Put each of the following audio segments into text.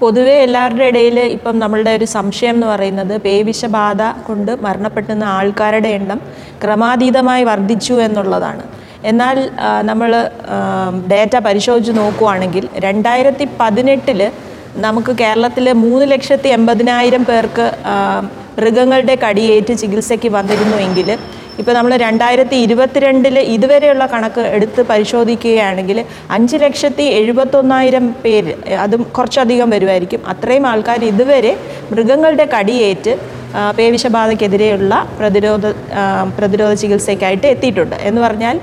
പൊതുവെ എല്ലാവരുടെ ഇടയിൽ ഇപ്പം നമ്മളുടെ ഒരു സംശയം എന്ന് പറയുന്നത് പേവിഷബാധ കൊണ്ട് മരണപ്പെട്ടുന്ന ആൾക്കാരുടെ എണ്ണം ക്രമാതീതമായി വർദ്ധിച്ചു എന്നുള്ളതാണ്. എന്നാൽ നമ്മൾ ഡേറ്റ പരിശോധിച്ച് നോക്കുവാണെങ്കിൽ രണ്ടായിരത്തി പതിനെട്ടിൽ നമുക്ക് കേരളത്തിൽ മൂന്ന് ലക്ഷത്തി എൺപതിനായിരം പേർക്ക് മൃഗങ്ങളുടെ കടിയേറ്റ് ചികിത്സയ്ക്ക് വന്നിരുന്നുവെങ്കിൽ ഇപ്പോൾ നമ്മൾ രണ്ടായിരത്തി ഇരുപത്തിരണ്ടിൽ ഇതുവരെയുള്ള കണക്ക് എടുത്ത് പരിശോധിക്കുകയാണെങ്കിൽ അഞ്ച് ലക്ഷത്തി എഴുപത്തൊന്നായിരം പേര് അതും കുറച്ചധികം വരുമായിരിക്കും. അത്രയും ആൾക്കാർ ഇതുവരെ മൃഗങ്ങളുടെ കടിയേറ്റ് പേവിഷബാധക്കെതിരെയുള്ള പ്രതിരോധ പ്രതിരോധ ചികിത്സയ്ക്കായിട്ട് എത്തിയിട്ടുണ്ട്. എന്ന് പറഞ്ഞാൽ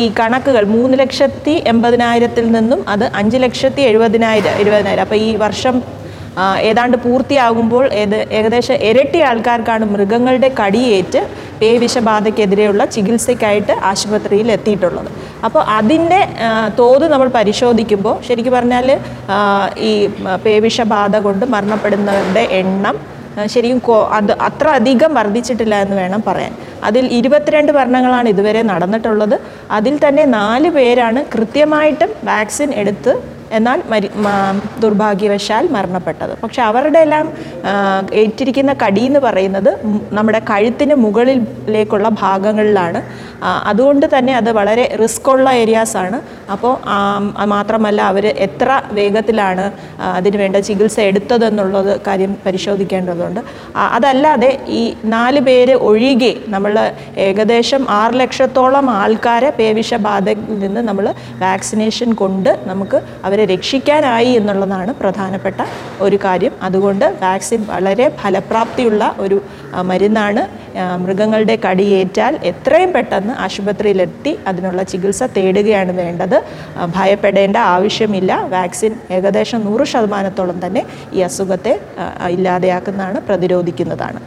ഈ കണക്കുകൾ മൂന്ന് ലക്ഷത്തി എൺപതിനായിരത്തിൽ നിന്നും അത് അഞ്ച് ലക്ഷത്തി എഴുപതിനായിരം എഴുപതിനായിരം അപ്പോൾ ഈ വർഷം ഏതാണ്ട് പൂർത്തിയാകുമ്പോൾ ഏത് ഏകദേശം ഇരട്ടി ആൾക്കാർക്കാണ് മൃഗങ്ങളുടെ കടിയേറ്റ് പേവിഷബാധയ്ക്കെതിരെയുള്ള ചികിത്സയ്ക്കായിട്ട് ആശുപത്രിയിൽ എത്തിയിട്ടുള്ളത്. അപ്പോൾ അതിന്റെ തോത് നമ്മൾ പരിശോധിക്കുമ്പോൾ ശരിക്കും പറഞ്ഞാൽ ഈ പേവിഷബാധ കൊണ്ട് മരണപ്പെടുന്നവരുടെ എണ്ണം ശരിക്കും അത് അത്ര അധികം വർദ്ധിച്ചിട്ടില്ല എന്ന് വേണം പറയാൻ. അതിൽ ഇരുപത്തിരണ്ട് മരണങ്ങളാണ് ഇതുവരെ നടന്നിട്ടുള്ളത്. അതിൽ തന്നെ നാല് പേരാണ് കൃത്യമായിട്ടും വാക്സിൻ എടുത്ത് എന്നാൽ മരി ദുർഭാഗ്യവശാൽ മരണപ്പെട്ടത്. പക്ഷെ അവരുടെ എല്ലാം ഏറ്റിരിക്കുന്ന കടി എന്ന് പറയുന്നത് നമ്മുടെ കഴുത്തിന് മുകളിലേക്കുള്ള ഭാഗങ്ങളിലാണ്. അതുകൊണ്ട് തന്നെ അത് വളരെ റിസ്ക് ഉള്ള ഏരിയാസ് ആണ്. അപ്പോൾ മാത്രമല്ല അവർ എത്ര വേഗത്തിലാണ് അതിനുവേണ്ട അതിന് വേണ്ട ചികിത്സ എടുത്തതെന്നുള്ളത് കാര്യം പരിശോധിക്കേണ്ടതുണ്ട്. അതല്ലാതെ ഈ നാല് പേര് ഒഴികെ നമ്മൾ ഏകദേശം ആറ് ലക്ഷത്തോളം ആൾക്കാരെ പേവിഷബാധയിൽ നിന്ന് നമ്മൾ വാക്സിനേഷൻ കൊണ്ട് നമുക്ക് അവരെ രക്ഷിക്കാനായി എന്നുള്ളതാണ് പ്രധാനപ്പെട്ട ഒരു കാര്യം. അതുകൊണ്ട് വാക്സിൻ വളരെ ഫലപ്രാപ്തിയുള്ള ഒരു മരുന്നാണ്. മൃഗങ്ങളുടെ കടിയേറ്റാൽ എത്രയും പെട്ടെന്ന് ആശുപത്രിയിലെത്തി അതിനുള്ള ചികിത്സ തേടുകയാണ് വേണ്ടത്. ഭയപ്പെടേണ്ട ആവശ്യമില്ല. വാക്സിൻ ഏകദേശം നൂറ് ശതമാനത്തോളം തന്നെ ഈ അസുഖത്തെ ഇല്ലാതെയാക്കുന്നതാണ് പ്രതിരോധിക്കുന്നതാണ്.